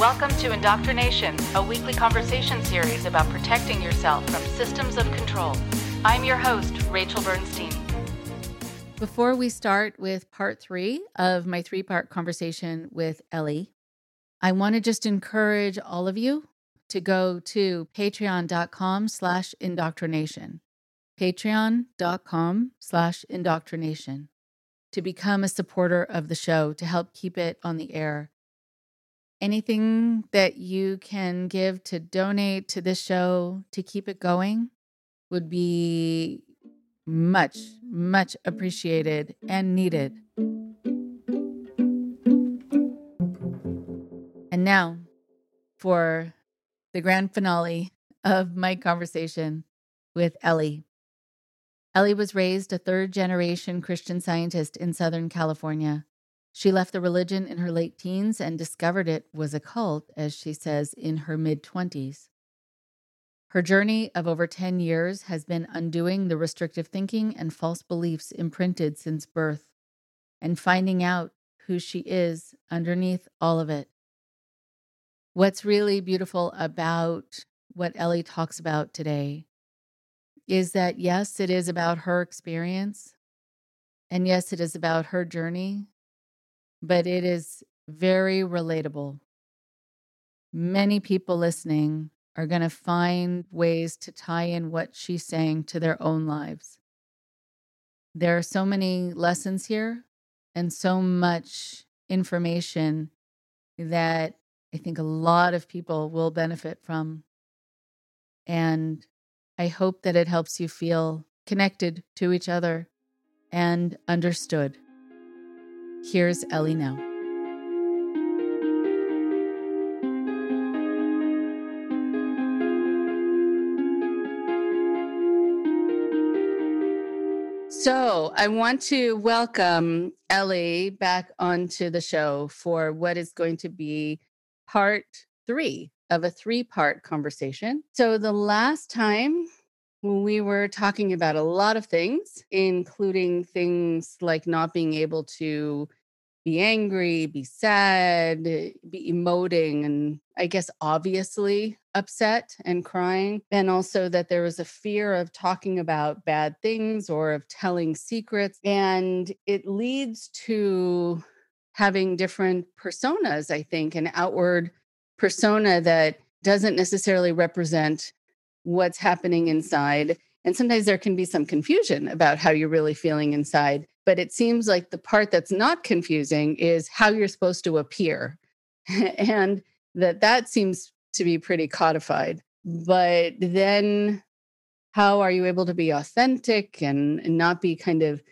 Welcome to Indoctrination, a weekly conversation series about protecting yourself from systems of control. I'm your host, Rachel Bernstein. Before we start with part three of my three part conversation with Ellie, I want to just encourage all of you to go to patreon.com slash indoctrination. Patreon.com slash indoctrination to become a supporter of the show to help keep it on the air. Anything that you can give to donate to this show to keep it going would be much, much appreciated and needed. And now for the grand finale of my conversation with Ellie. Ellie was raised a third generation Christian scientist in Southern California. She left the religion in her late teens and discovered it was a cult, as she says, in her mid 20s. Her journey of over 10 years has been undoing the restrictive thinking and false beliefs imprinted since birth and finding out who she is underneath all of it. What's really beautiful about what Ellie talks about today is that yes, it is about her experience. And yes, it is about her journey, but it is very relatable. Many people listening are going to find ways to tie in what she's saying to their own lives. There are so many lessons here and so much information that I think a lot of people will benefit from. And I hope that it helps you feel connected to each other and understood. Here's Ellie now. So I want to welcome Ellie back onto the show for what is going to be part three of a three part conversation. So the last time we were talking about a lot of things, including things like not being able to be angry, be sad, be emoting, and I guess obviously upset and crying. And also that there was a fear of talking about bad things or of telling secrets. And it leads to having different personas, I think, an outward persona that doesn't necessarily represent what's happening inside. And sometimes there can be some confusion about how you're really feeling inside. But it seems like the part that's not confusing is how you're supposed to appear. and that that seems to be pretty codified. But then how are you able to be authentic and, not be kind of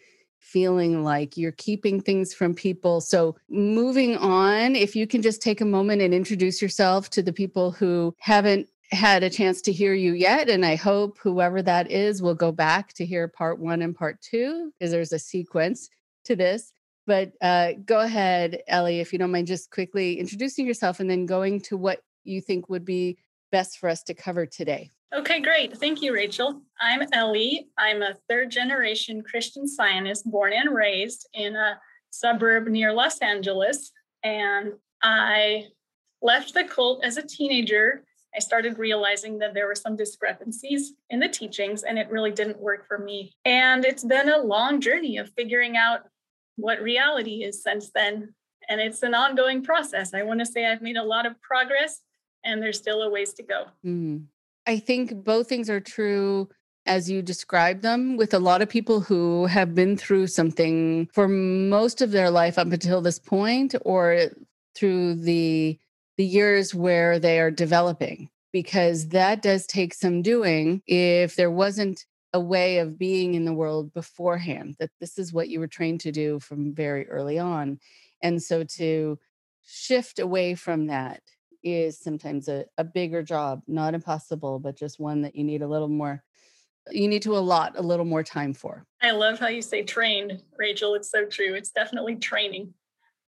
feeling like you're keeping things from people. So, moving on, if you can just take a moment and introduce yourself to the people who haven't had a chance to hear you yet. And I hope whoever that is will go back to hear part one and part two, because there's a sequence to this. But uh, go ahead, Ellie, if you don't mind just quickly introducing yourself and then going to what you think would be best for us to cover today. Okay, great. Thank you, Rachel. I'm Ellie. I'm a third generation Christian scientist born and raised in a suburb near Los Angeles. And I left the cult as a teenager I started realizing that there were some discrepancies in the teachings and it really didn't work for me. And it's been a long journey of figuring out what reality is since then. And it's an ongoing process. I want to say I've made a lot of progress and there's still a ways to go. Mm. I think both things are true as you describe them with a lot of people who have been through something for most of their life up until this point or through the the years where they are developing because that does take some doing if there wasn't a way of being in the world beforehand that this is what you were trained to do from very early on. And so to shift away from that is sometimes a, a bigger job not impossible but just one that you need a little more you need to allot a little more time for. I love how you say trained rachel it's so true it's definitely training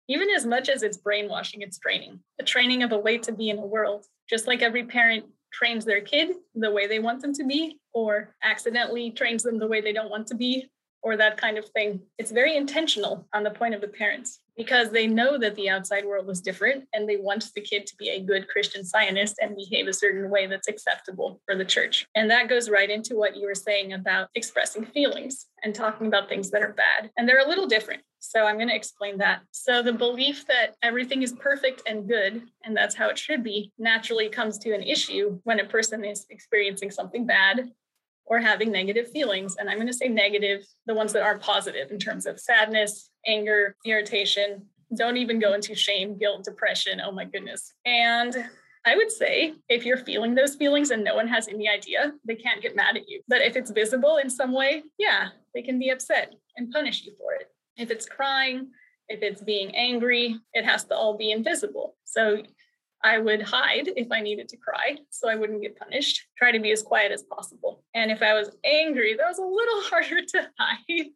even as much as it's brainwashing, it's training, a training of a way to be in a world. Just like every parent trains their kid the way they want them to be, or accidentally trains them the way they don't want to be. or that kind of thing. It's very intentional on the point of the parents because they know that the outside world is different and they want the kid to be a good Christian scientist and behave a certain way that's acceptable for the church. And that goes right into what you were saying about expressing feelings and talking about things that are bad. And they're a little different. So I'm going to explain that. So the belief that everything is perfect and good, and that's how it should be, naturally comes to an issue when a person is experiencing something bad or having negative feelings. And I'm going to say negative, the ones that aren't positive in terms of sadness, anger, irritation. Don't even go into shame, guilt, depression. Oh my goodness. And I would say if you're feeling those feelings and no one has any idea, they can't get mad at you. But if it's visible in some way, yeah, they can be upset and punish you for it. If it's crying, if it's being angry, it has to all be invisible. So I would hide if I needed to cry so I wouldn't get punished. Try to be as quiet as possible. And if I was angry, that was a little harder to hide,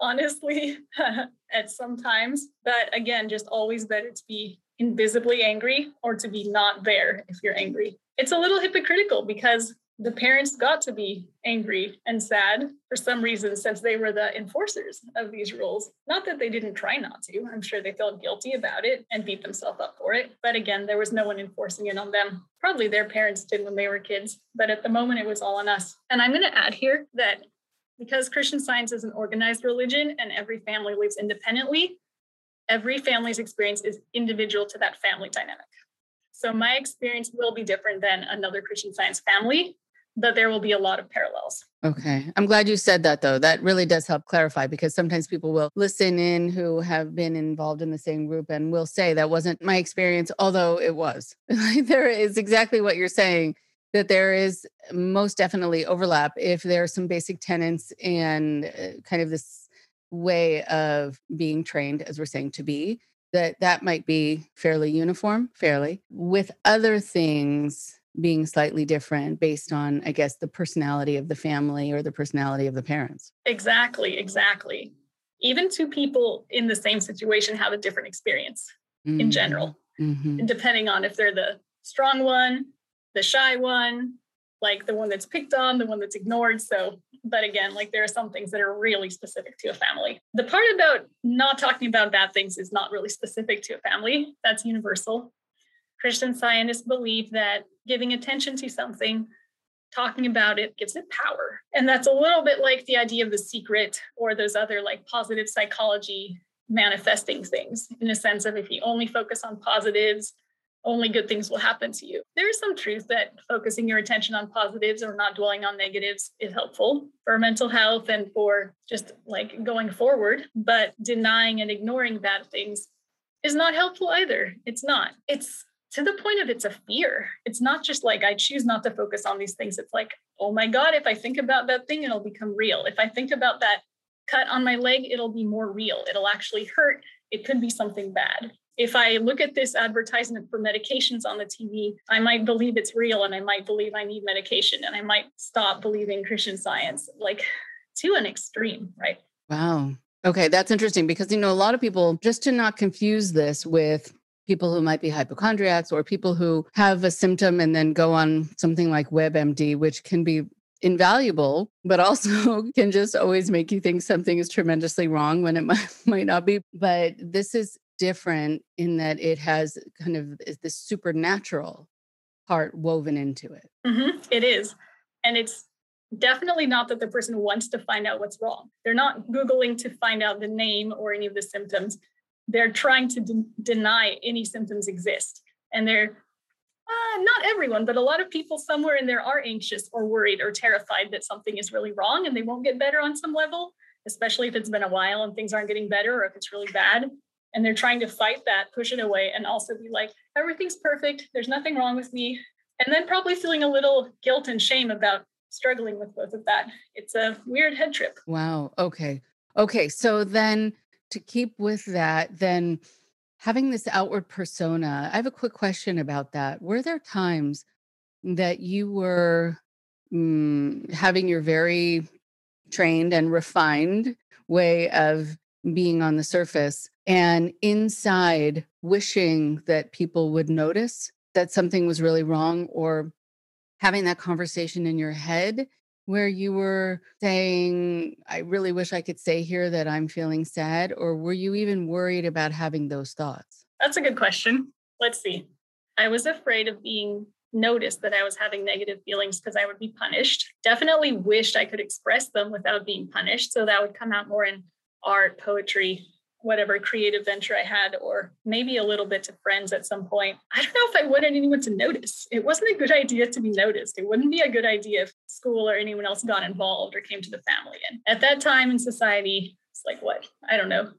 honestly, at some times. But again, just always better to be invisibly angry or to be not there if you're angry. It's a little hypocritical because the parents got to be angry and sad for some reason since they were the enforcers of these rules. Not that they didn't try not to. I'm sure they felt guilty about it and beat themselves up for it. But again, there was no one enforcing it on them. Probably their parents did when they were kids, but at the moment it was all on us. And I'm going to add here that because Christian science is an organized religion and every family lives independently, every family's experience is individual to that family dynamic. So my experience will be different than another Christian science family but there will be a lot of parallels. Okay. I'm glad you said that though. That really does help clarify because sometimes people will listen in who have been involved in the same group and will say that wasn't my experience, although it was. there is exactly what you're saying that there is most definitely overlap if there are some basic tenets and uh, kind of this way of being trained as we're saying to be that that might be fairly uniform fairly with other things being slightly different based on, I guess, the personality of the family or the personality of the parents. Exactly, exactly. Even two people in the same situation have a different experience mm-hmm. in general, mm-hmm. depending on if they're the strong one, the shy one, like the one that's picked on, the one that's ignored. So, but again, like there are some things that are really specific to a family. The part about not talking about bad things is not really specific to a family, that's universal. Christian scientists believe that giving attention to something, talking about it gives it power. And that's a little bit like the idea of the secret or those other like positive psychology manifesting things in a sense of if you only focus on positives, only good things will happen to you. There is some truth that focusing your attention on positives or not dwelling on negatives is helpful for mental health and for just like going forward, but denying and ignoring bad things is not helpful either. It's not. It's to the point of it's a fear. It's not just like I choose not to focus on these things. It's like, oh my God, if I think about that thing, it'll become real. If I think about that cut on my leg, it'll be more real. It'll actually hurt. It could be something bad. If I look at this advertisement for medications on the TV, I might believe it's real and I might believe I need medication and I might stop believing Christian science, like to an extreme, right? Wow. Okay, that's interesting because, you know, a lot of people, just to not confuse this with people who might be hypochondriacs or people who have a symptom and then go on something like WebMD, which can be invaluable, but also can just always make you think something is tremendously wrong when it might, might not be. But this is different in that it has kind of this supernatural part woven into it. Mm-hmm. it is. And it's definitely not that the person wants to find out what's wrong. They're not Googling to find out the name or any of the symptoms they're trying to de- deny any symptoms exist. And they're uh, not everyone, but a lot of people somewhere in there are anxious or worried or terrified that something is really wrong and they won't get better on some level, especially if it's been a while and things aren't getting better or if it's really bad. And they're trying to fight that, push it away, and also be like, everything's perfect. There's nothing wrong with me. And then probably feeling a little guilt and shame about struggling with both of that. It's a weird head trip. Wow. Okay. Okay. So then to keep with that, then having this outward persona, I have a quick question about that. Were there times that you were mm, having your very trained and refined way of being on the surface and inside wishing that people would notice that something was really wrong or having that conversation in your head where you were saying, I really wish I could say here that I'm feeling sad? Or were you even worried about having those thoughts? That's a good question. Let's see. I was afraid of being noticed that I was having negative feelings because I would be punished. Definitely wished I could express them without being punished. So that would come out more in art, poetry, whatever creative venture I had, or maybe a little bit to friends at some point. I don't know if I wanted anyone to notice. It wasn't a good idea to be noticed. It wouldn't be a good idea if school or anyone else got involved or came to the family. And at that time in society, it's like what? I don't know,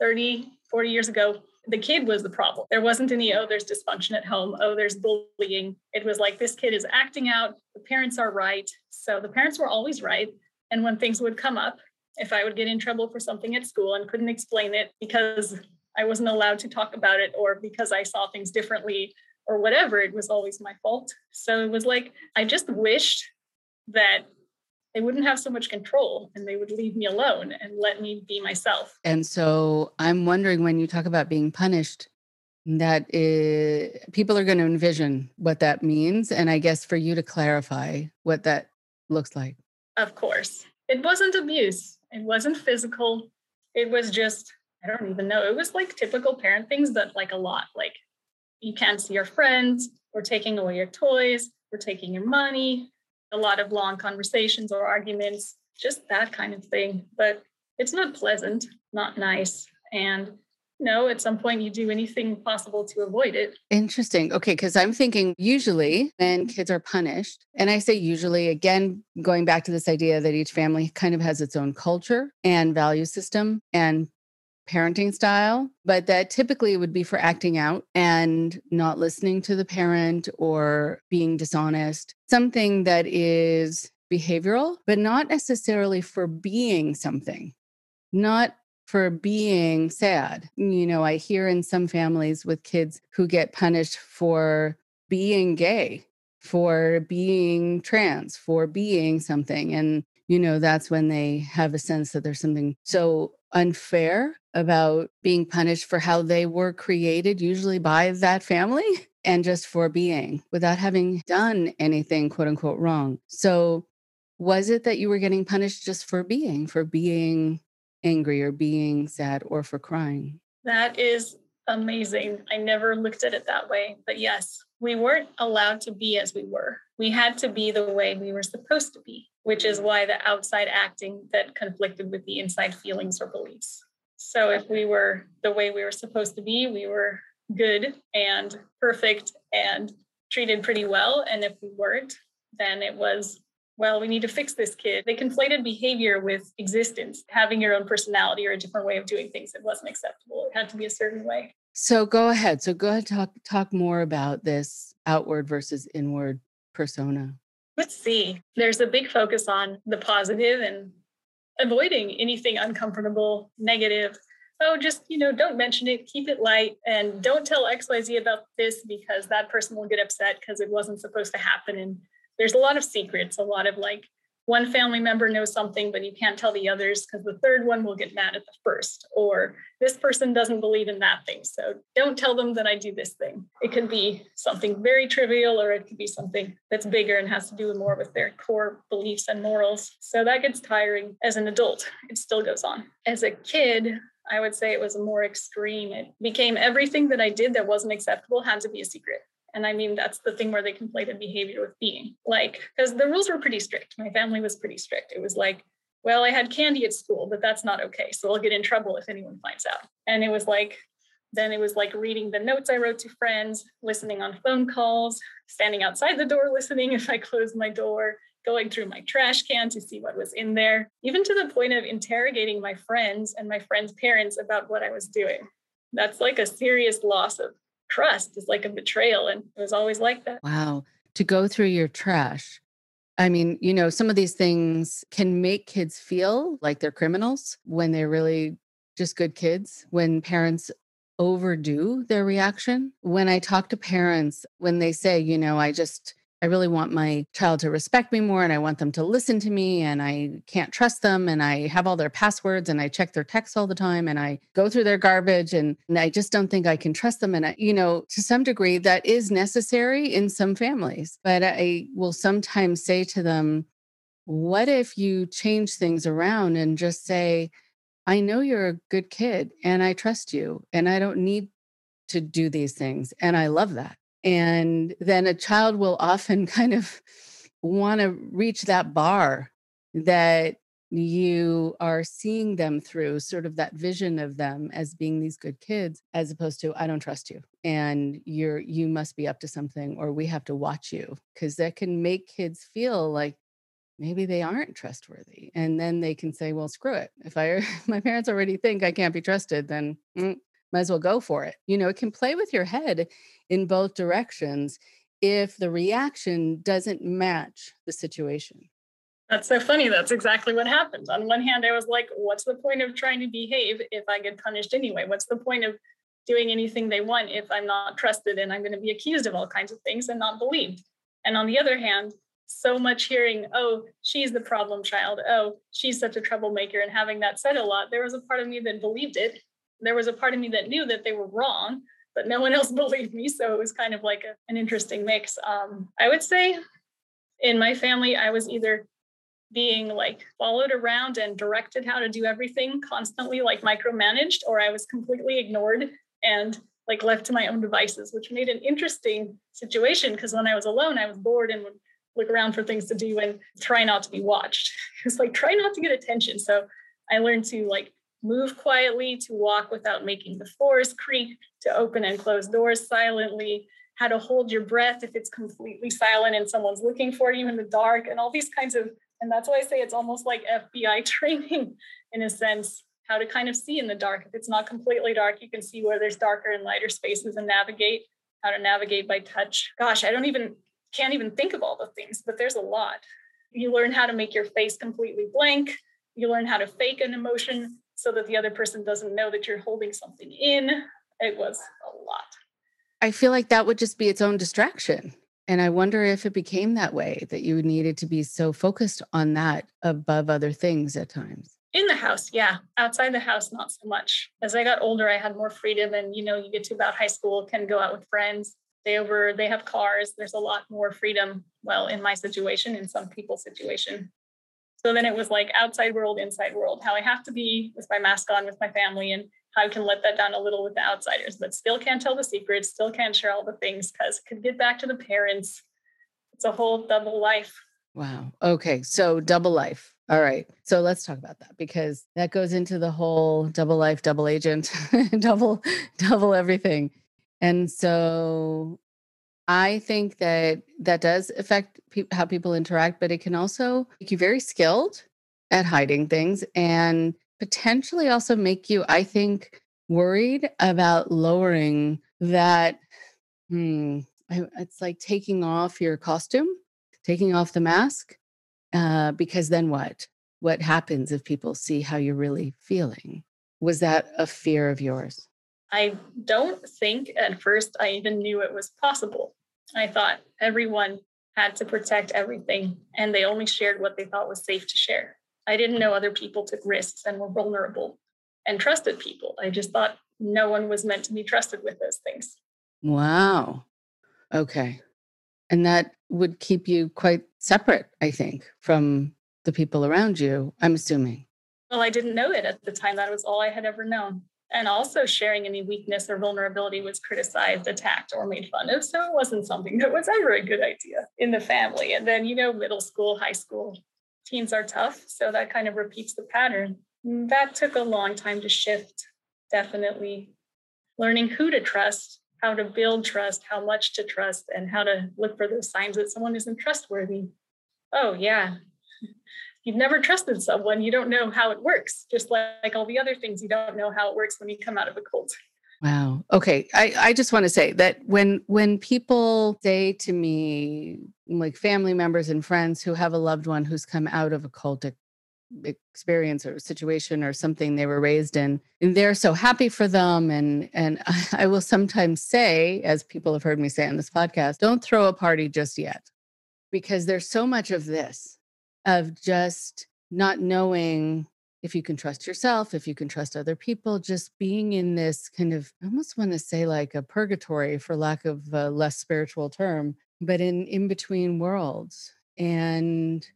30, 40 years ago, the kid was the problem. There wasn't any, oh, there's dysfunction at home. Oh, there's bullying. It was like this kid is acting out. The parents are right. So the parents were always right. And when things would come up, if I would get in trouble for something at school and couldn't explain it because I wasn't allowed to talk about it or because I saw things differently or whatever, it was always my fault. So it was like, I just wished that they wouldn't have so much control and they would leave me alone and let me be myself. And so I'm wondering when you talk about being punished, that is, people are going to envision what that means. And I guess for you to clarify what that looks like. Of course. It wasn't abuse, it wasn't physical. It was just, I don't even know. It was like typical parent things, but like a lot. Like you can't see your friends, we're taking away your toys, we're taking your money, a lot of long conversations or arguments, just that kind of thing. But it's not pleasant, not nice. And no, at some point you do anything possible to avoid it. Interesting. Okay. Because I'm thinking usually when kids are punished, and I say usually, again, going back to this idea that each family kind of has its own culture and value system and parenting style, but that typically would be for acting out and not listening to the parent or being dishonest, something that is behavioral, but not necessarily for being something, not for being sad. You know, I hear in some families with kids who get punished for being gay, for being trans, for being something. And, you know, that's when they have a sense that there's something so unfair about being punished for how they were created, usually by that family, and just for being without having done anything, quote unquote, wrong. So, was it that you were getting punished just for being, for being angry or being sad or for crying? That is amazing. I never looked at it that way. But yes, we weren't allowed to be as we were. We had to be the way we were supposed to be, which is why the outside acting that conflicted with the inside feelings or beliefs. So if we were the way we were supposed to be, we were good and perfect and treated pretty well. And if we weren't, then it was, well, we need to fix this kid. They conflated behavior with existence, having your own personality or a different way of doing things. It wasn't acceptable. It had to be a certain way. So go ahead. So go ahead talk talk more about this outward versus inward persona. Let's see. There's a big focus on the positive and avoiding anything uncomfortable, negative. Oh, just, you know, don't mention it, keep it light, and don't tell XYZ about this because that person will get upset because it wasn't supposed to happen. And there's a lot of secrets, a lot of like one family member knows something, but you can't tell the others because the third one will get mad at the first, or this person doesn't believe in that thing. So don't tell them that I do this thing. It could be something very trivial, or it could be something that's bigger and has to do more with their core beliefs and morals. So that gets tiring as an adult. It still goes on. As a kid, I would say it was more extreme. It became everything that I did that wasn't acceptable had to be a secret. And I mean, that's the thing where they conflated behavior with being. Like, because the rules were pretty strict. My family was pretty strict. It was like, well, I had candy at school, but that's not okay. So I'll get in trouble if anyone finds out. And it was like, then it was like reading the notes I wrote to friends, listening on phone calls, standing outside the door listening if I closed my door, going through my trash can to see what was in there, even to the point of interrogating my friends and my friends' parents about what I was doing. That's like a serious loss of trust is like a betrayal. And it was always like that. Wow. To go through your trash. I mean, you know, some of these things can make kids feel like they're criminals when they're really just good kids. When parents overdo their reaction. When I talk to parents, when they say, you know, I just, I really want my child to respect me more and I want them to listen to me and I can't trust them and I have all their passwords and I check their texts all the time and I go through their garbage and, and I just don't think I can trust them. And, I, you know, to some degree, that is necessary in some families. But I will sometimes say to them, what if you change things around and just say, I know you're a good kid and I trust you and I don't need to do these things. And I love that. And then a child will often kind of want to reach that bar that you are seeing them through sort of that vision of them as being these good kids as opposed to i don't trust you and you're you must be up to something or we have to watch you because that can make kids feel like maybe they aren't trustworthy and then they can say well screw it. If i my parents already think i can't be trusted then mm, might as well go for it you know it can play with your head in both directions if the reaction doesn't match the situation that's so funny that's exactly what happened on one hand i was like what's the point of trying to behave if i get punished anyway what's the point of doing anything they want if i'm not trusted and i'm going to be accused of all kinds of things and not believed and on the other hand so much hearing, oh, she's the problem child. Oh, she's such a troublemaker. And having that said a lot, there was a part of me that believed it. There was a part of me that knew that they were wrong, but no one else believed me. So it was kind of like a, an interesting mix. Um, I would say in my family, I was either being like followed around and directed how to do everything constantly, like micromanaged, or I was completely ignored and like left to my own devices, which made an interesting situation because when I was alone, I was bored and would look around for things to do and try not to be watched. It's like try not to get attention. So I learned to like move quietly, to walk without making the floors creak, to open and close doors silently, how to hold your breath if it's completely silent and someone's looking for you in the dark, and all these kinds of. And that's why I say it's almost like FBI training in a sense, how to kind of see in the dark. If it's not completely dark, you can see where there's darker and lighter spaces and navigate, how to navigate by touch. Gosh, I don't even can't even think of all the things, but there's a lot. You learn how to make your face completely blank. You learn how to fake an emotion so that the other person doesn't know that you're holding something in. It was a lot. I feel like that would just be its own distraction. And I wonder if it became that way that you needed to be so focused on that above other things at times. In the house, yeah. Outside the house, not so much. As I got older, I had more freedom. And, you know, you get to about high school, can go out with friends they over they have cars there's a lot more freedom well in my situation in some people's situation so then it was like outside world inside world how i have to be with my mask on with my family and how i can let that down a little with the outsiders but still can't tell the secrets still can't share all the things because could get back to the parents it's a whole double life wow okay so double life all right. So let's talk about that because that goes into the whole double life, double agent, double, double everything. And so I think that that does affect pe- how people interact, but it can also make you very skilled at hiding things and potentially also make you, I think, worried about lowering that. Hmm, it's like taking off your costume, taking off the mask, uh, because then what? What happens if people see how you're really feeling? Was that a fear of yours? I don't think at first I even knew it was possible. I thought everyone had to protect everything and they only shared what they thought was safe to share. I didn't know other people took risks and were vulnerable and trusted people. I just thought no one was meant to be trusted with those things. Wow. Okay. And that would keep you quite separate, I think, from the people around you, I'm assuming. Well, I didn't know it at the time. That was all I had ever known. And also, sharing any weakness or vulnerability was criticized, attacked, or made fun of. So it wasn't something that was ever a good idea in the family. And then, you know, middle school, high school, teens are tough. So that kind of repeats the pattern. That took a long time to shift, definitely. Learning who to trust, how to build trust, how much to trust, and how to look for those signs that someone isn't trustworthy. Oh, yeah, you've never trusted someone, you don't know how it works. Just like, like all the other things, you don't know how it works when you come out of a cult. Wow. Okay. I, I just want to say that when when people say to me, like family members and friends who have a loved one who's come out of a cultic experience or situation or something they were raised in, and they're so happy for them. And and I will sometimes say, as people have heard me say on this podcast, don't throw a party just yet. Because there's so much of this of just not knowing if you can trust yourself, if you can trust other people, just being in this kind of, I almost want to say like a purgatory for lack of a less spiritual term, but in in between worlds. And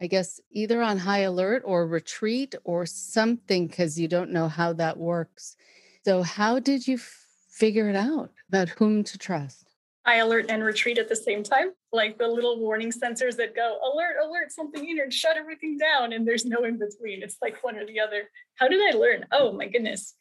I guess, either on high alert or retreat or something because you don't know how that works. So, how did you f- figure it out about whom to trust? High alert and retreat at the same time, like the little warning sensors that go alert, alert, something in here, shut everything down, and there's no in between. It's like one or the other. How did I learn? Oh my goodness.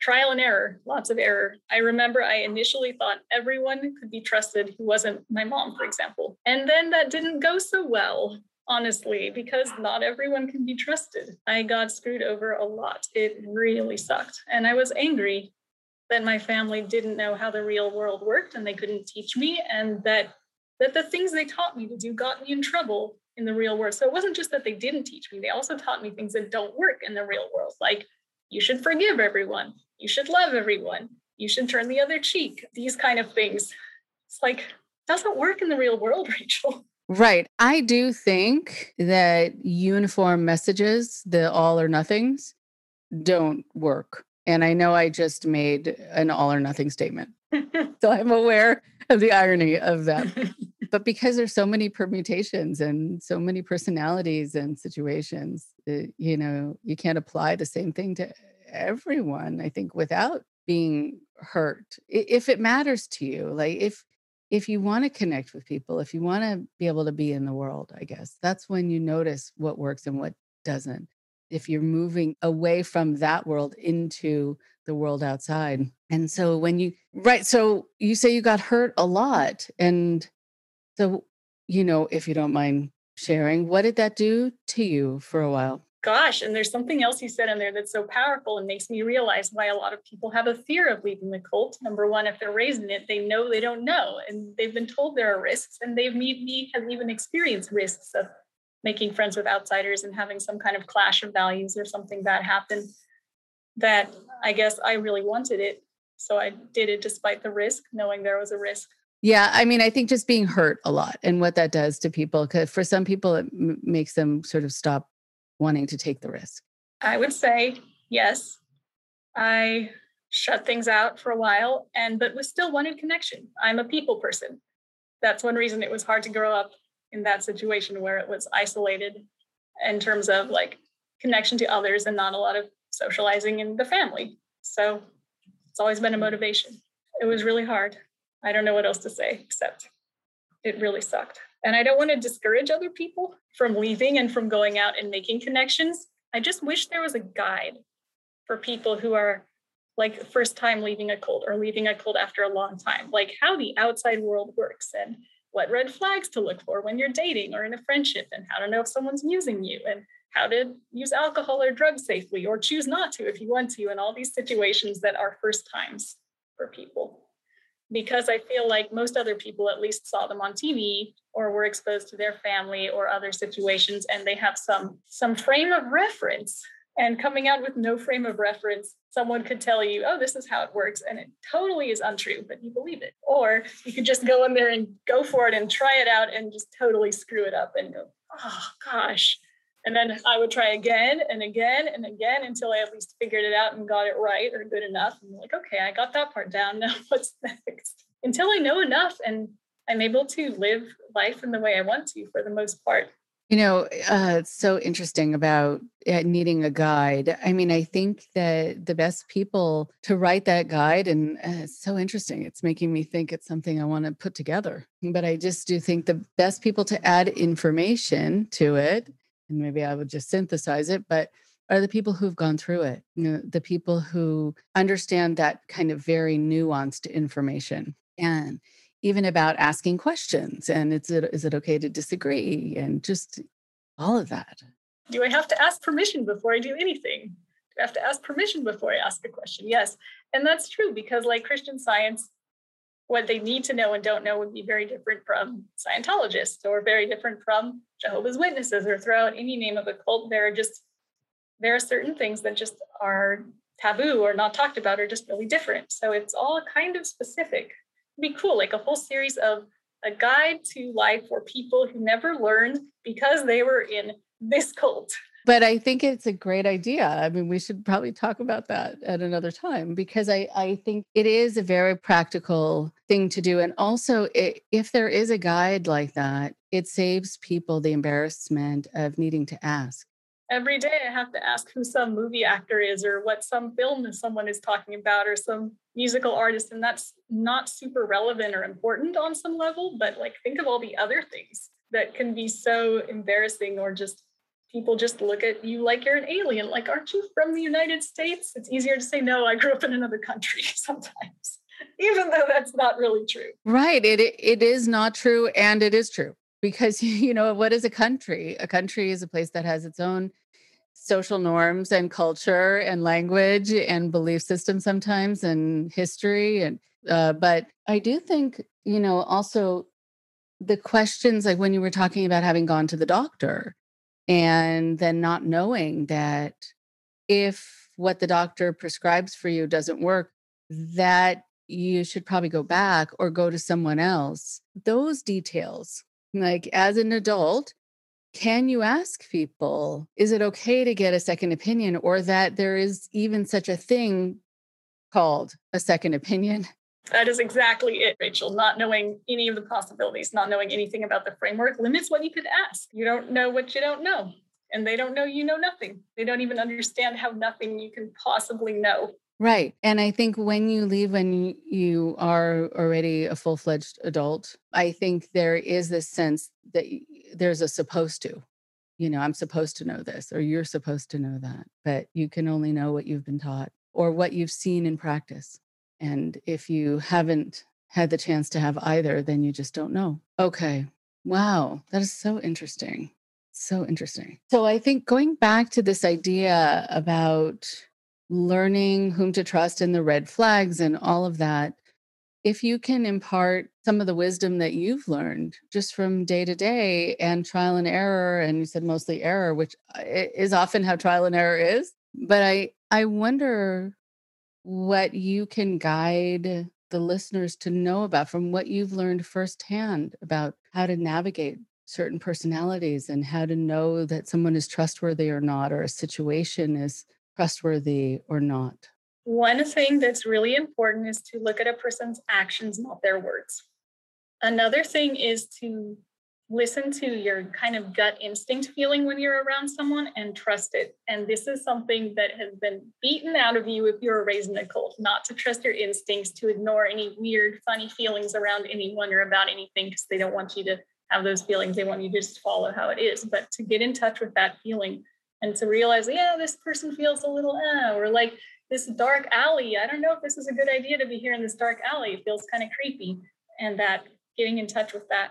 Trial and error, lots of error. I remember I initially thought everyone could be trusted who wasn't my mom, for example. And then that didn't go so well honestly, because not everyone can be trusted. I got screwed over a lot. It really sucked. And I was angry that my family didn't know how the real world worked and they couldn't teach me and that that the things they taught me to do got me in trouble in the real world. So it wasn't just that they didn't teach me they also taught me things that don't work in the real world like you should forgive everyone. You should love everyone. You should turn the other cheek. These kind of things. It's like doesn't work in the real world rachel? Right. I do think that uniform messages the all or nothings don't work and I know I just made an all or nothing statement. so I'm aware of the irony of that. but because there's so many permutations and so many personalities and situations, that, you know, you can't apply the same thing to everyone, I think, without being hurt. If it matters to you, like if if you want to connect with people, if you want to be able to be in the world, I guess that's when you notice what works and what doesn't if you're moving away from that world into the world outside. And so when you, right, so you say you got hurt a lot. And so, you know, if you don't mind sharing, what did that do to you for a while? Gosh, and there's something else you said in there that's so powerful and makes me realize why a lot of people have a fear of leaving the cult. Number one, if they're raised in it, they know they don't know, and they've been told there are risks, and they've maybe have even experienced risks of making friends with outsiders and having some kind of clash of values or something bad happen that I guess I really wanted it. So I did it despite the risk, knowing there was a risk. Yeah, I mean, I think just being hurt a lot and what that does to people, because for some people, it m- makes them sort of stop wanting to take the risk. I would say yes. I shut things out for a while, and but was still wanted connection. I'm a people person. That's one reason it was hard to grow up in that situation where it was isolated in terms of like connection to others and not a lot of socializing in the family. So it's always been a motivation. It was really hard. I don't know what else to say except it really sucked. And I don't want to discourage other people from leaving and from going out and making connections. I just wish there was a guide for people who are like first time leaving a cult or leaving a cult after a long time, like how the outside world works and what red flags to look for when you're dating or in a friendship and how to know if someone's using you and how to use alcohol or drugs safely or choose not to if you want to and all these situations that are first times for people. Because i feel like most other people at least saw them on tv or were exposed to their family or other situations and they have some some frame of reference and coming out with no frame of reference someone could tell you oh this is how it works and it totally is untrue but you believe it. Or you could just go in there and go for it and try it out and just totally screw it up and go oh gosh. And then i would try again and again and again until i at least figured it out and got it right or good enough. And like okay i got that part down. Now what's next? Until i know enough and i'm able to live life in the way i want to for the most part you know, uh, it's so interesting about uh, needing a guide. I mean, I think that the best people to write that guide, and uh, it's so interesting. It's making me think it's something I want to put together. But I just do think the best people to add information to it, and maybe I would just synthesize it, but are the people who've gone through it, you know, the people who understand that kind of very nuanced information. And even about asking questions and is it is it okay to disagree and just all of that. Do i have to ask permission before i do anything? Do i have to ask permission before i ask a question? Yes. And that's true because like christian science what they need to know and don't know would be very different from scientologists or very different from jehovah's witnesses or throw out any name of a cult. There are just there are certain things that just are taboo or not talked about or just really different. So it's all kind of specific be cool, like a whole series of a guide to life for people who never learned because they were in this cult. but I think it's a great idea. I mean, we should probably talk about that at another time because I, I think it is a very practical thing to do. And also, it, if there is a guide like that, it saves people the embarrassment of needing to ask. Every day, I have to ask who some movie actor is or what some film someone is talking about or some musical artist. And that's not super relevant or important on some level, but like think of all the other things that can be so embarrassing or just people just look at you like you're an alien. Like, aren't you from the United States? It's easier to say, no, I grew up in another country sometimes, even though that's not really true. Right. It, it is not true. And it is true because, you know, what is a country? A country is a place that has its own social norms and culture and language and belief system sometimes and history and uh, but i do think you know also the questions like when you were talking about having gone to the doctor and then not knowing that if what the doctor prescribes for you doesn't work that you should probably go back or go to someone else. Those details like as an adult can you ask people is it okay to get a second opinion or that there is even such a thing called a second opinion that is exactly it, Rachel. Not knowing any of the possibilities, not knowing anything about the framework limits what you could ask. You don't know what you don't know. And they don't know you know nothing. They don't even understand how nothing you can possibly know. Right. And I think when you leave, when you are already a full fledged adult, I think there is this sense that there's a supposed to. You know, I'm supposed to know this, or you're supposed to know that, but you can only know what you've been taught or what you've seen in practice. And if you haven't had the chance to have either, then you just don't know. Okay. Wow. That is so interesting. So interesting. So I think going back to this idea about learning whom to trust and the red flags and all of that, if you can impart some of the wisdom that you've learned just from day to day and trial and error, and you said mostly error, which uh, is often how trial and error is. But I, I wonder what you can guide the listeners to know about from what you've learned firsthand about how to navigate certain personalities and how to know that someone is trustworthy or not, or a situation is trustworthy or not. One thing that's really important is to look at a person's actions, not their words. Another thing is to listen to your kind of gut instinct feeling when you're around someone and trust it. And this is something that has been beaten out of you if you were raised in a cult, not to trust your instincts, to ignore any weird, funny feelings around anyone or about anything because they don't want you to have those feelings. They want you to just follow how it is. But to get in touch with that feeling and to realize, yeah, this person feels a little, uh, or like this dark alley. I don't know if this is a good idea to be here in this dark alley. It feels kind of creepy. And that getting in touch with that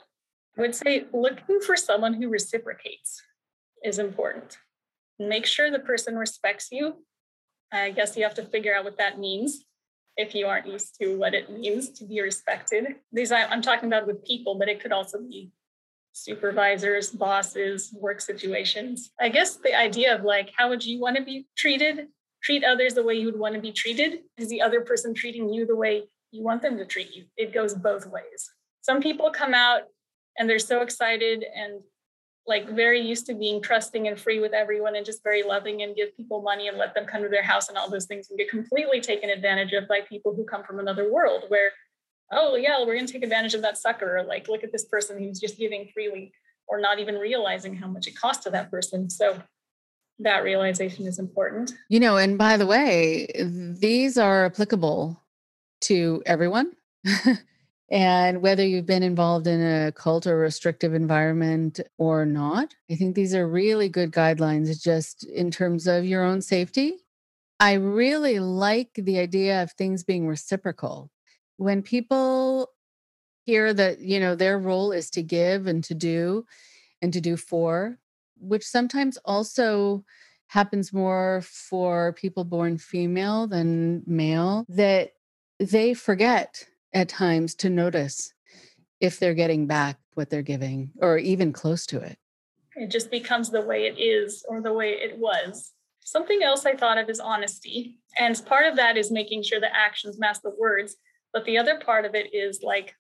I would say looking for someone who reciprocates is important. Make sure the person respects you. I guess you have to figure out what that means if you aren't used to what it means to be respected. These I'm talking about with people, but it could also be supervisors, bosses, work situations. I guess the idea of like, how would you want to be treated? Treat others the way you would want to be treated. Is the other person treating you the way you want them to treat you? It goes both ways. Some people come out and they're so excited and like very used to being trusting and free with everyone and just very loving and give people money and let them come to their house and all those things and get completely taken advantage of by people who come from another world where oh yeah we're going to take advantage of that sucker like look at this person who's just giving freely or not even realizing how much it costs to that person so that realization is important you know and by the way these are applicable to everyone And whether you've been involved in a cult or restrictive environment or not, I think these are really good guidelines just in terms of your own safety. I really like the idea of things being reciprocal. When people hear that, you know, their role is to give and to do and to do for, which sometimes also happens more for people born female than male, that they forget at times to notice if they're getting back what they're giving or even close to it. It just becomes the way it is or the way it was. Something else I thought of is honesty. And part of that is making sure the actions match the words. But the other part of it is like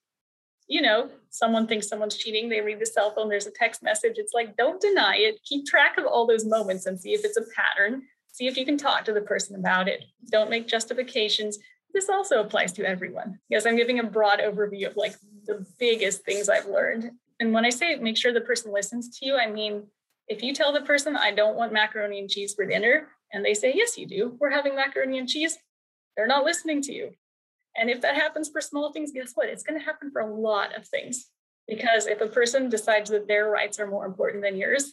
you know, someone thinks someone's cheating, they read the cell phone, there's a text message. It's like, don't deny it. Keep track of all those moments and see if it's a pattern. See if you can talk to the person about it. Don't make justifications. This also applies to everyone because I'm giving a broad overview of like the biggest things I've learned. And when I say make sure the person listens to you, I mean, if you tell the person, I don't want macaroni and cheese for dinner, and they say, Yes, you do, we're having macaroni and cheese, they're not listening to you. And if that happens for small things, guess what? It's going to happen for a lot of things. Because if a person decides that their rights are more important than yours,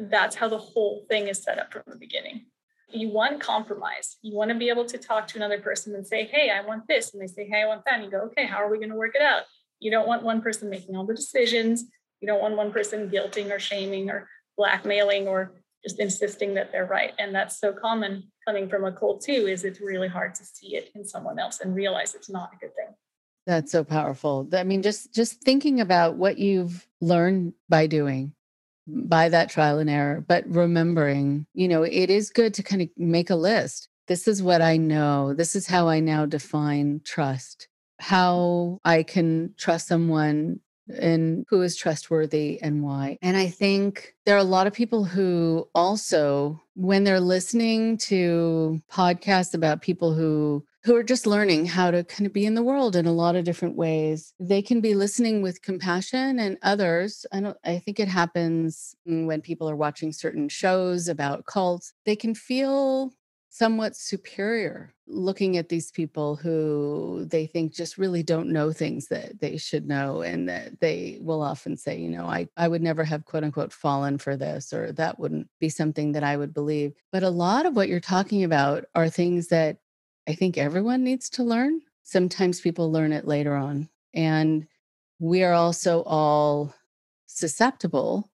that's how the whole thing is set up from the beginning. You want compromise. You want to be able to talk to another person and say, Hey, I want this. And they say, Hey, I want that. And you go, Okay, how are we going to work it out? You don't want one person making all the decisions. You don't want one person guilting or shaming or blackmailing or just insisting that they're right. And that's so common coming from a cult too, is it's really hard to see it in someone else and realize it's not a good thing. That's so powerful. I mean, just just thinking about what you've learned by doing by that trial and error, but remembering, you know, it is good to kind of make a list. This is what I know. This is how I now define trust. How I can trust someone and who is trustworthy and why. And I think there are a lot of people who also, when they're listening to podcasts about people who who are just learning how to kind of be in the world in a lot of different ways they can be listening with compassion and others i don't i think it happens when people are watching certain shows about cults they can feel somewhat superior looking at these people who they think just really don't know things that they should know and that they will often say you know i, I would never have quote unquote fallen for this or that wouldn't be something that i would believe. But a lot of what you're talking about are things that i think everyone needs to learn. Sometimes people learn it later on and we are also all susceptible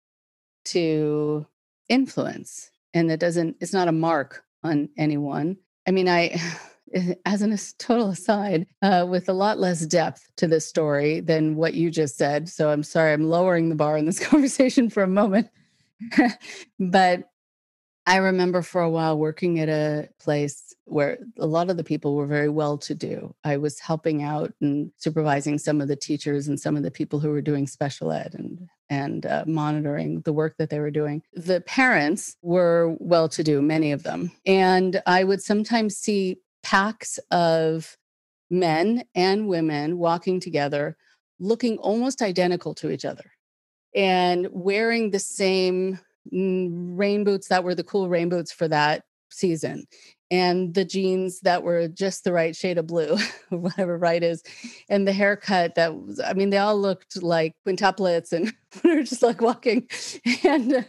to influence and that doesn't it's not a mark on anyone. I mean, I, as a total aside, uh, with a lot less depth to this story than what you just said. So I'm sorry, I'm lowering the bar in this conversation for a moment. but I remember for a while working at a place where a lot of the people were very well to do. I was helping out and supervising some of the teachers and some of the people who were doing special ed and and uh, monitoring the work that they were doing. The parents were well to do, many of them. And I would sometimes see packs of men and women walking together, looking almost identical to each other and wearing the same rain boots that were the cool rain boots for that season and the jeans that were just the right shade of blue whatever right is and the haircut that was i mean they all looked like quintuplets and we were just like walking and uh,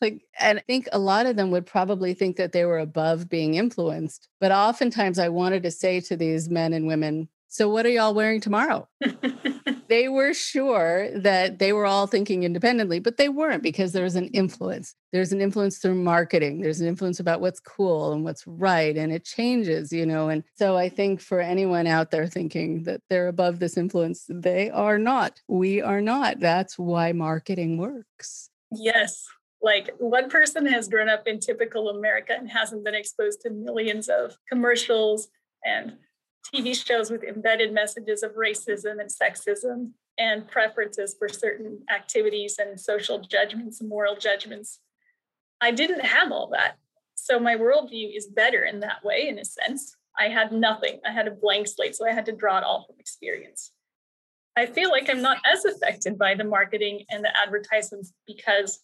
like and i think a lot of them would probably think that they were above being influenced but oftentimes i wanted to say to these men and women so what are y'all wearing tomorrow they were sure that they were all thinking independently, but they weren't because there's an influence. There's an influence through marketing. There's an influence about what's cool and what's right. And it changes, you know. And so I think for anyone out there thinking that they're above this influence, they are not. We are not. That's why marketing works. Yes. Like one person has grown up in typical America and hasn't been exposed to millions of commercials and TV shows with embedded messages of racism and sexism and preferences for certain activities and social judgments and moral judgments. I didn't have all that. So my worldview is better in that way, in a sense. I had nothing, I had a blank slate. So I had to draw it all from experience. I feel like I'm not as affected by the marketing and the advertisements because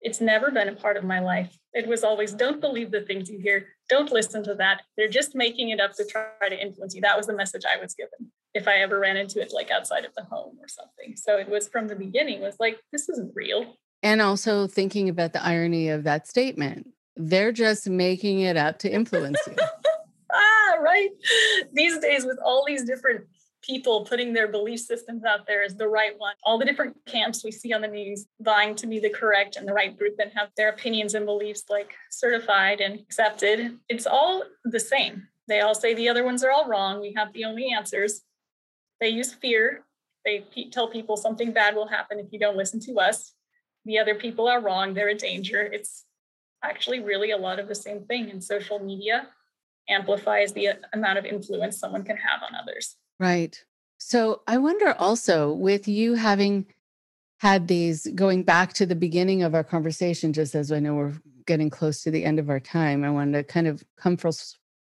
it's never been a part of my life. It was always don't believe the things you hear, don't listen to that. They're just making it up to try to influence you. That was the message I was given if I ever ran into it like outside of the home or something. So it was from the beginning was like this isn't real. And also thinking about the irony of that statement. They're just making it up to influence you. ah, right. These days with all these different people putting their belief systems out there as the right one. All the different camps we see on the news vying to be the correct and the right group and have their opinions and beliefs like certified and accepted. It's all the same. They all say the other ones are all wrong. We have the only answers. They use fear. They tell people something bad will happen if you don't listen to us. The other people are wrong. They're a danger. It's actually really a lot of the same thing. And social media amplifies the uh, amount of influence someone can have on others. Right. So I wonder also with you having had these going back to the beginning of our conversation, just as I know we're getting close to the end of our time, I wanted to kind of come full,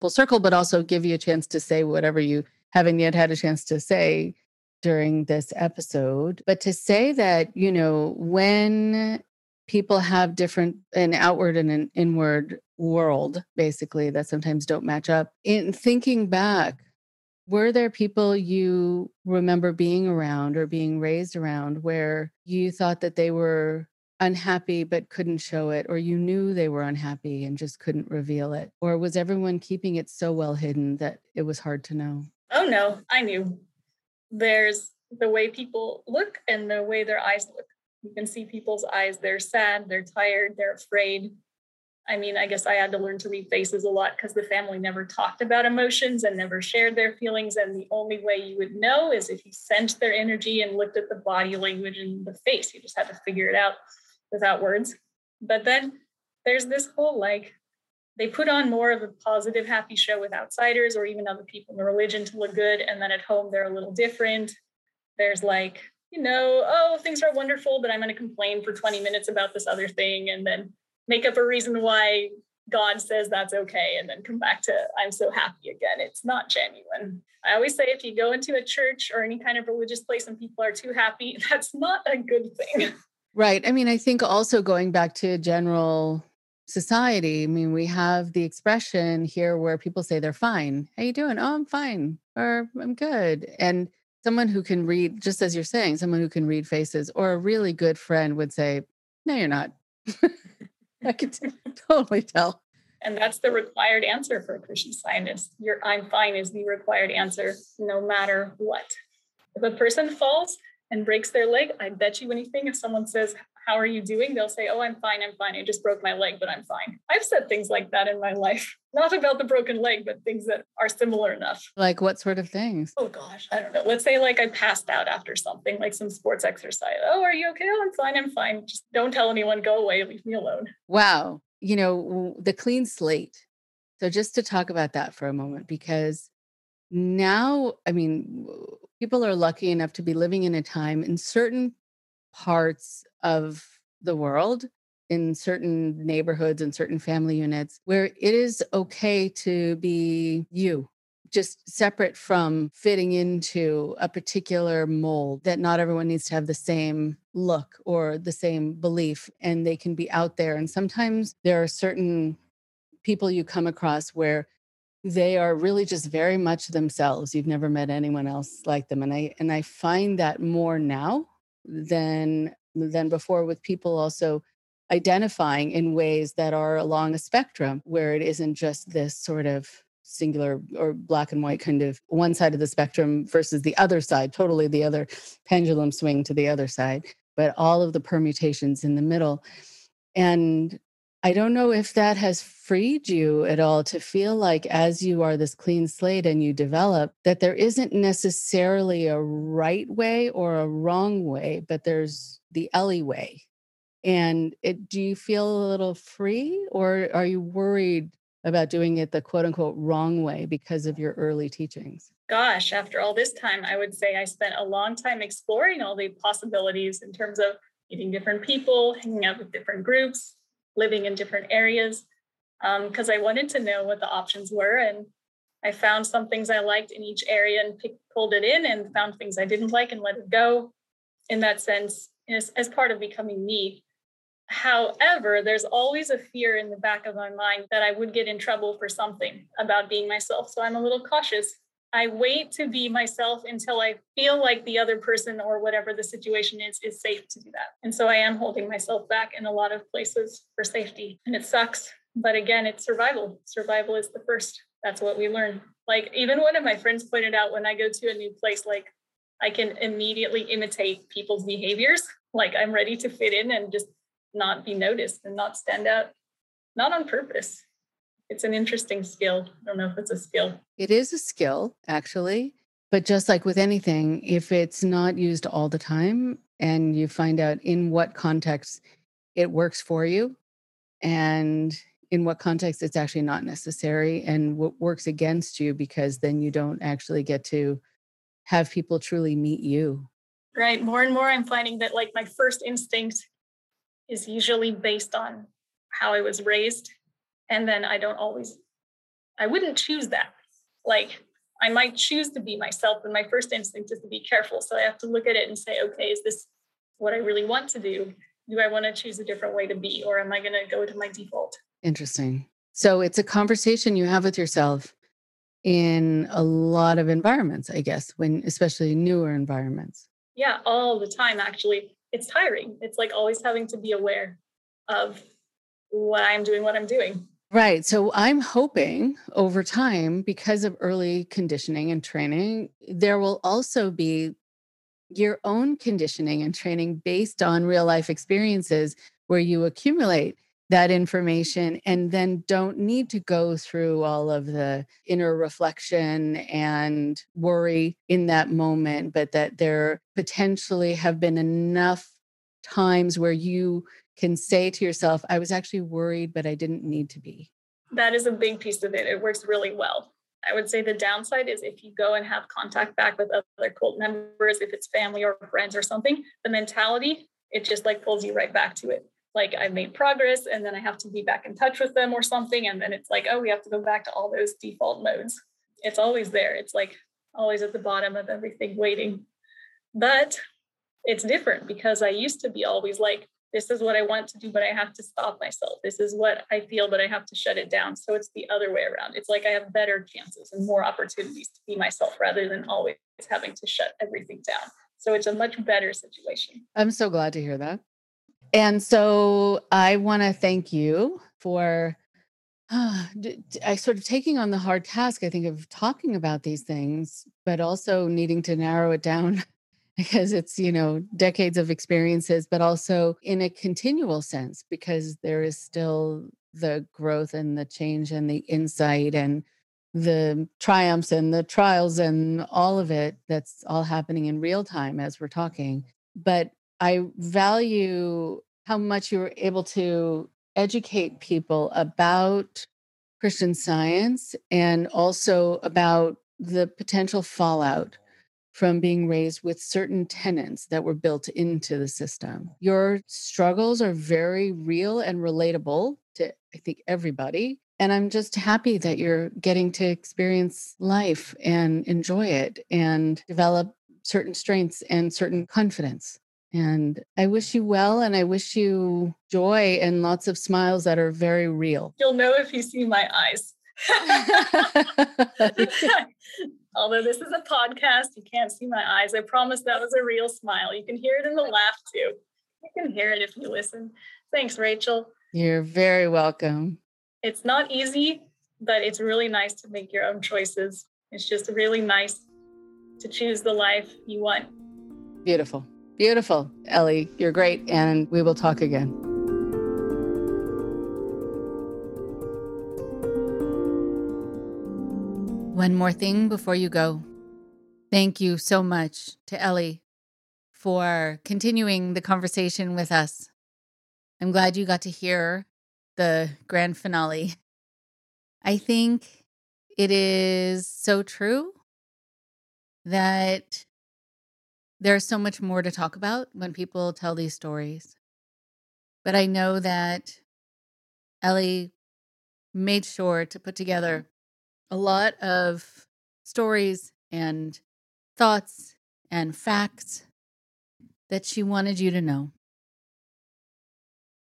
full circle, but also give you a chance to say whatever you haven't yet had a chance to say during this episode. But to say that, you know, when people have different an outward and an inward world basically that sometimes don't match up in thinking back were there people you remember being around or being raised around where you thought that they were unhappy but couldn't show it, or you knew they were unhappy and just couldn't reveal it? Or was everyone keeping it so well hidden that it was hard to know? Oh, no, I knew. There's the way people look and the way their eyes look. You can see people's eyes. They're sad, they're tired, they're afraid, I mean, I guess I had to learn to read faces a lot because the family never talked about emotions and never shared their feelings. And the only way you would know is if you sensed their energy and looked at the body language and the face. You just had to figure it out without words. But then there's this whole like, they put on more of a positive, happy show with outsiders or even other people in the religion to look good. And then at home, they're a little different. There's like, you know, oh, things are wonderful, but I'm going to complain for 20 minutes about this other thing. And then make up a reason why God says that's okay and then come back to I'm so happy again. It's not genuine. I always say if you go into a church or any kind of religious place and people are too happy, that's not a good thing. Right. I mean, I think also going back to general society, I mean, we have the expression here where people say they're fine. How you doing? Oh, I'm fine. Or I'm good. And someone who can read, just as you're saying, someone who can read faces or a really good friend would say, No, you're not. I could totally tell. And that's the required answer for a Christian scientist. Your I'm fine is the required answer, no matter what. If a person falls and breaks their leg, I bet you anything, if someone says, how are you doing? They'll say, Oh, I'm fine. I'm fine. I just broke my leg, but I'm fine. I've said things like that in my life, not about the broken leg, but things that are similar enough. Like what sort of things? Oh, gosh. I don't know. Let's say, like, I passed out after something, like some sports exercise. Oh, are you okay? Oh, I'm fine. I'm fine. Just don't tell anyone. Go away. Leave me alone. Wow. You know, the clean slate. So, just to talk about that for a moment, because now, I mean, people are lucky enough to be living in a time in certain parts of the world in certain neighborhoods and certain family units where it is okay to be you just separate from fitting into a particular mold that not everyone needs to have the same look or the same belief and they can be out there. And sometimes there are certain people you come across where they are really just very much themselves. You've never met anyone else like them and i and i find that more now than than before with people also identifying in ways that are along a spectrum where it isn't just this sort of singular or black and white kind of one side of the spectrum versus the other side totally the other pendulum swing to the other side but all of the permutations in the middle. And I don't know if that has freed you at all to feel like, as you are this clean slate and you develop, that there isn't necessarily a right way or a wrong way, but there's the Ellie way. And it, do you feel a little free or are you worried about doing it the quote unquote wrong way because of your early teachings? Gosh, after all this time, I would say I spent a long time exploring all the possibilities in terms of meeting different people, hanging out with different groups, living in different areas because um, I wanted to know what the options were. And I found some things I liked in each area and pulled it in and found things I didn't like and let it go in that sense as, as part of becoming me. However, there's always a fear in the back of my mind that I would get in trouble for something about being myself. So I'm a little cautious I wait to be myself until I feel like the other person or whatever the situation is is safe to do that. And so I am holding myself back in a lot of places for safety. And it sucks. But again, it's survival. Survival is the first. That's what we learn. Like even one of my friends pointed out when I go to a new place, like I can immediately imitate people's behaviors. Like I'm ready to fit in and just not be noticed and not stand out, not on purpose it's an interesting skill. I don't know if it's a skill. It is a skill, actually. But just like with anything, if it's not used all the time and you find out in what context it works for you and in what context it's actually not necessary and what works against you because then you don't actually get to have people truly meet you. Right. More and more, I'm finding that like my first instinct is usually based on how I was raised. And then I don't always, I wouldn't choose that. Like I might choose to be myself, but my first instinct is to be careful. So I have to look at it and say, okay, is this what I really want to do? Do I want to choose a different way to be, or am I going to go to my default? Interesting. So it's a conversation you have with yourself in a lot of environments, I guess, when especially newer environments. Yeah, all the time, actually. It's tiring. It's like always having to be aware of what I'm doing, what I'm doing. Right. So I'm hoping over time, because of early conditioning and training, there will also be your own conditioning and training based on real life experiences where you accumulate that information and then don't need to go through all of the inner reflection and worry in that moment, but that there potentially have been enough times where you can say to yourself, I was actually worried, but I didn't need to be. That is a big piece of it. It works really well. I would say the downside is if you go and have contact back with other cult members, if it's family or friends or something, the mentality, it just like pulls you right back to it. Like I've made progress and then I have to be back in touch with them or something. And then it's like, oh, we have to go back to all those default modes. It's always there. It's like always at the bottom of everything waiting. But it's different because I used to be always like, this is what I want to do, but I have to stop myself. This is what I feel, but I have to shut it down. So it's the other way around. It's like I have better chances and more opportunities to be myself rather than always having to shut everything down. So it's a much better situation. I'm so glad to hear that. And so I want to thank you for uh, I sort of taking on the hard task, I think, of talking about these things, but also needing to narrow it down because it's you know decades of experiences but also in a continual sense because there is still the growth and the change and the insight and the triumphs and the trials and all of it that's all happening in real time as we're talking. But i value how much you were able to educate people about christian science and also about the potential fallout from being raised with certain tenets that were built into the system. Your struggles are very real and relatable to, I think, everybody. And I'm just happy that you're getting to experience life and enjoy it and develop certain strengths and certain confidence. And I wish you well and I wish you joy and lots of smiles that are very real. You'll know if you see my eyes. Although this is a podcast, you can't see my eyes. I promise that was a real smile. You can hear it in the laugh too. You can hear it if you listen. Thanks, Rachel. You're very welcome. It's not easy, but it's really nice to make your own choices. It's just really nice to choose the life you want. Beautiful. Beautiful. Ellie, you're great. And we will talk again. One more thing before you go. Thank you so much to Ellie for continuing the conversation with us. I'm glad you got to hear the grand finale. I think it is so true that there's so much more to talk about when people tell these stories. But I know that Ellie made sure to put together mm-hmm. A lot of stories and thoughts and facts that she wanted you to know.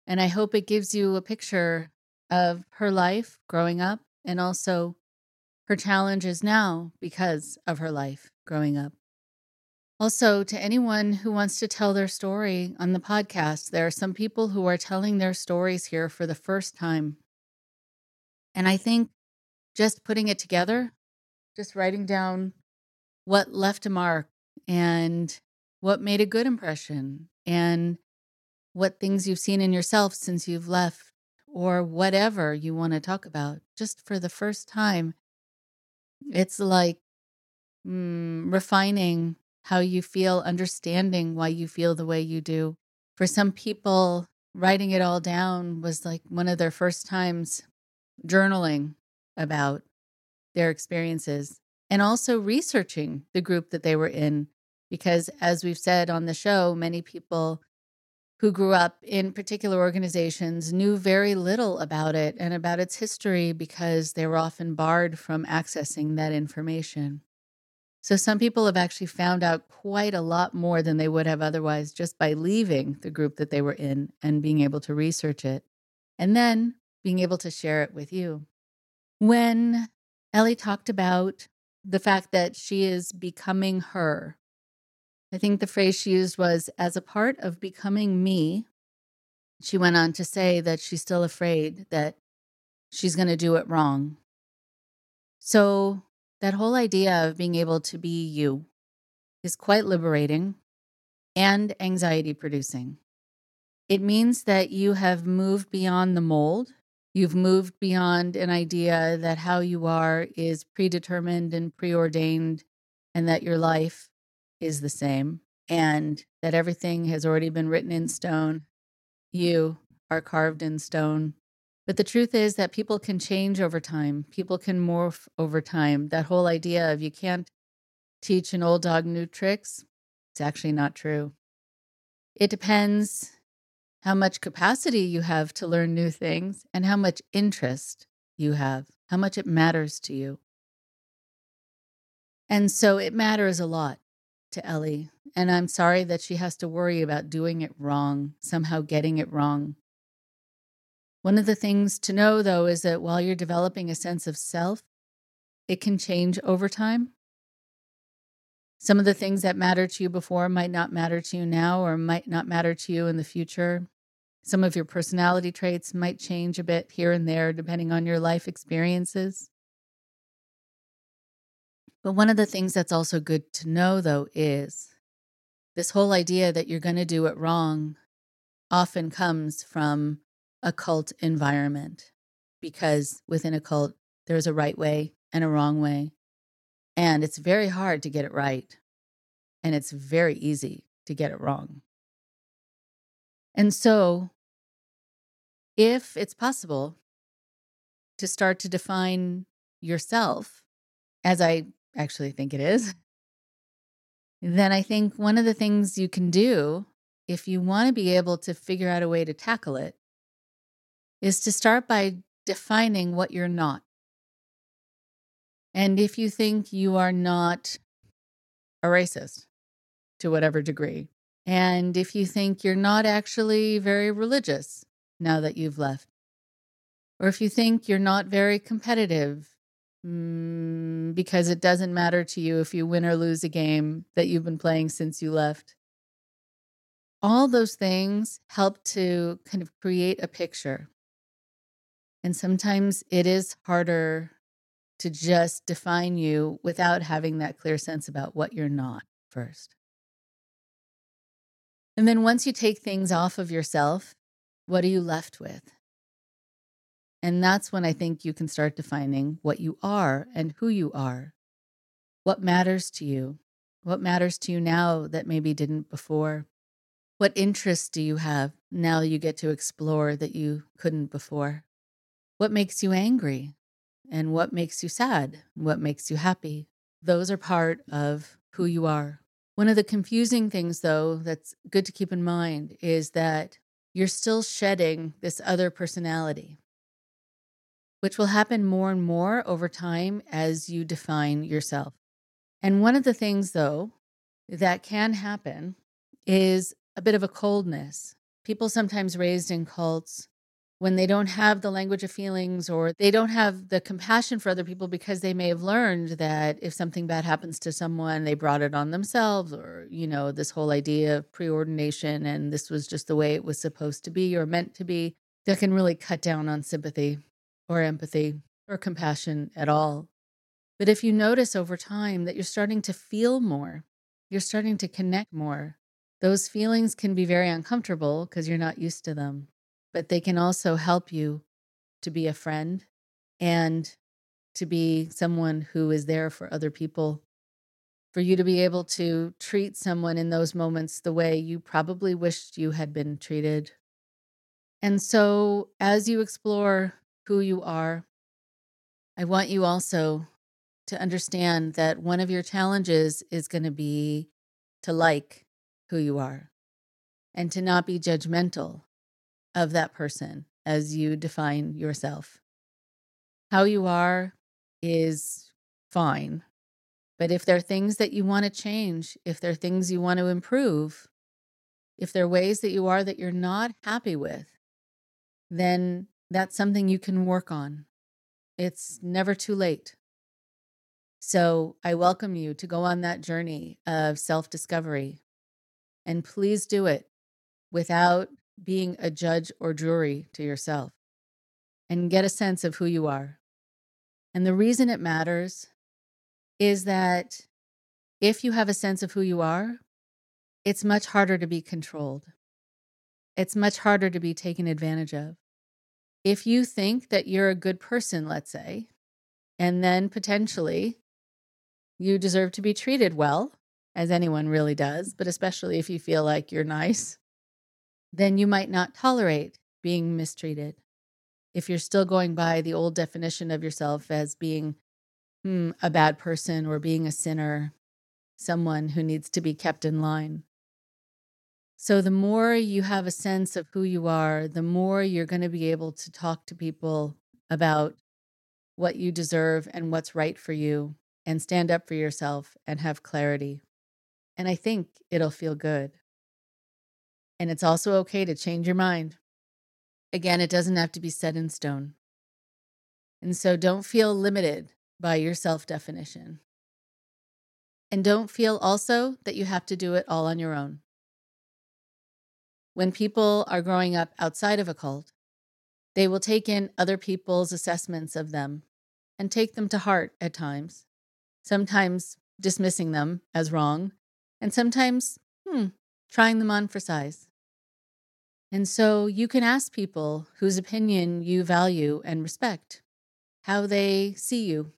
And I hope it gives you a picture of her life growing up and also her challenges now because of her life growing up. Also, to anyone who wants to tell their story on the podcast, there are some people who are telling their stories here for the first time. And I think just putting it together, just writing down what left a mark and what made a good impression and what things you've seen in yourself since you've left or whatever you want to talk about just for the first time. It's like mm, refining how you feel, understanding why you feel the way you do. For some people, writing it all down was like one of their first times journaling about their experiences. and also researching the group that they were in. Because as we've said on the show, many people who grew up in particular organizations knew very little about it and about its history because they were often barred from accessing that information. So some people have actually found out quite a lot more than they would have otherwise just by leaving the group that they were in and being able to research it and then being able to share it with you. When Ellie talked about the fact that she is becoming her, I think the phrase she used was as a part of becoming me. She went on to say that she's still afraid that she's going to do it wrong. So, that whole idea of being able to be you is quite liberating and anxiety producing. It means that you have moved beyond the mold. You've moved beyond an idea that how you are is predetermined and preordained, and that your life is the same, and that everything has already been written in stone. You are carved in stone. But the truth is that people can change over time, people can morph over time. That whole idea of you can't teach an old dog new tricks, it's actually not true. It depends how much capacity you have to learn new things and how much interest you have, how much it matters to you. And so it matters a lot to Ellie. And I'm sorry that she has to worry about doing it wrong, somehow getting it wrong. One of the things to know, though, is that while you're developing a sense of self, it can change over time. Some of the things that matter to you before might not matter to you now or might not matter to you in the future. Some of your personality traits might change a bit here and there depending on your life experiences. But one of the things that's also good to know, though, is this whole idea that you're going to do it wrong often comes from a cult environment because within a cult, there's a right way and a wrong way. And it's very hard to get it right. And it's very easy to get it wrong. And so, if it's possible to start to define yourself, as I actually think it is, then I think one of the things you can do if you want to be able to figure out a way to tackle it is to start by defining what you're not. And if you think you are not a racist to whatever degree, and if you think you're not actually very religious now that you've left, or if you think you're not very competitive mm, because it doesn't matter to you if you win or lose a game that you've been playing since you left, all those things help to kind of create a picture. And sometimes it is harder to just define you without having that clear sense about what you're not first. And then once you take things off of yourself, what are you left with? And that's when I think you can start defining what you are and who you are. What matters to you? What matters to you now that maybe didn't before? What interests do you have now you get to explore that you couldn't before? What makes you angry? And what makes you sad? What makes you happy? Those are part of who you are. One of the confusing things, though, that's good to keep in mind is that you're still shedding this other personality, which will happen more and more over time as you define yourself. And one of the things, though, that can happen is a bit of a coldness. People sometimes raised in cults when they don't have the language of feelings or they don't have the compassion for other people because they may have learned that if something bad happens to someone, they brought it on themselves, or, you know, this whole idea of preordination and this was just the way it was supposed to be or meant to be, that can really cut down on sympathy or empathy or compassion at all. But if you notice over time that you're starting to feel more, you're starting to connect more, those feelings can be very uncomfortable because you're not used to them but they can also help you to be a friend and to be someone who is there for other people. For you to be able to treat someone in those moments the way you probably wished you had been treated. And so, as you explore who you are, I want you also to understand that one of your challenges is going to be to like who you are and to not be judgmental of that person as you define yourself. How you are is fine. But if there are things that you want to change, if there are things you want to improve, if there are ways that you are that you're not happy with, then that's something you can work on. It's never too late. So I welcome you to go on that journey of self discovery. And please do it without being a judge or jury to yourself and get a sense of who you are. And the reason it matters is that if you have a sense of who you are, it's much harder to be controlled. It's much harder to be taken advantage of. If you think that you're a good person, let's say, and then potentially you deserve to be treated well, as anyone really does, but especially if you feel like you're nice, then you might not tolerate being mistreated. If you're still going by the old definition of yourself as being hmm, a bad person or being a sinner, someone who needs to be kept in line. So, the more you have a sense of who you are, the more you're going to be able to talk to people about what you deserve and what's right for you and stand up for yourself and have clarity. And I think it'll feel good. And it's also okay to change your mind. Again, it doesn't have to be set in stone. And so don't feel limited by your self definition. And don't feel also that you have to do it all on your own. When people are growing up outside of a cult, they will take in other people's assessments of them and take them to heart at times, sometimes dismissing them as wrong, and sometimes, hmm, trying them on for size. And so you can ask people whose opinion you value and respect how they see you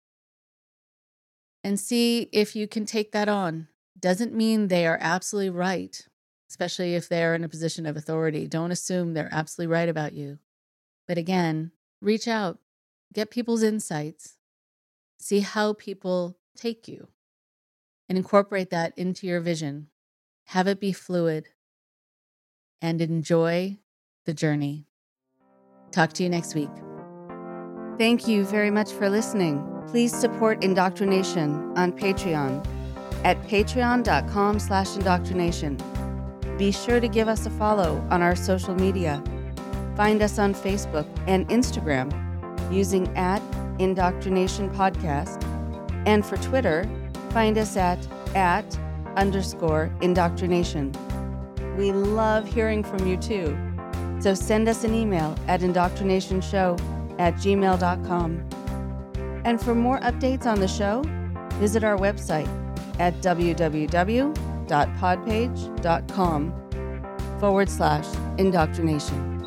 and see if you can take that on. Doesn't mean they are absolutely right especially if they're in a position of authority. Don't assume they're absolutely right about you. But again, reach out, get people's insights, see how people take you, and incorporate that into your vision. Have it be fluid and enjoy the journey. Talk to you next week. Thank you very much for listening. Please support Indoctrination on Patreon at patreon.com slash indoctrination. Be sure to give us a follow on our social media. Find us on Facebook and Instagram using at Indoctrination Podcast. And for Twitter, find us at at underscore indoctrination. We love hearing from you too. So send us an email at indoctrinationshow at gmail.com. And for more updates on the show, visit our website at www podpage.com forward slash indoctrination.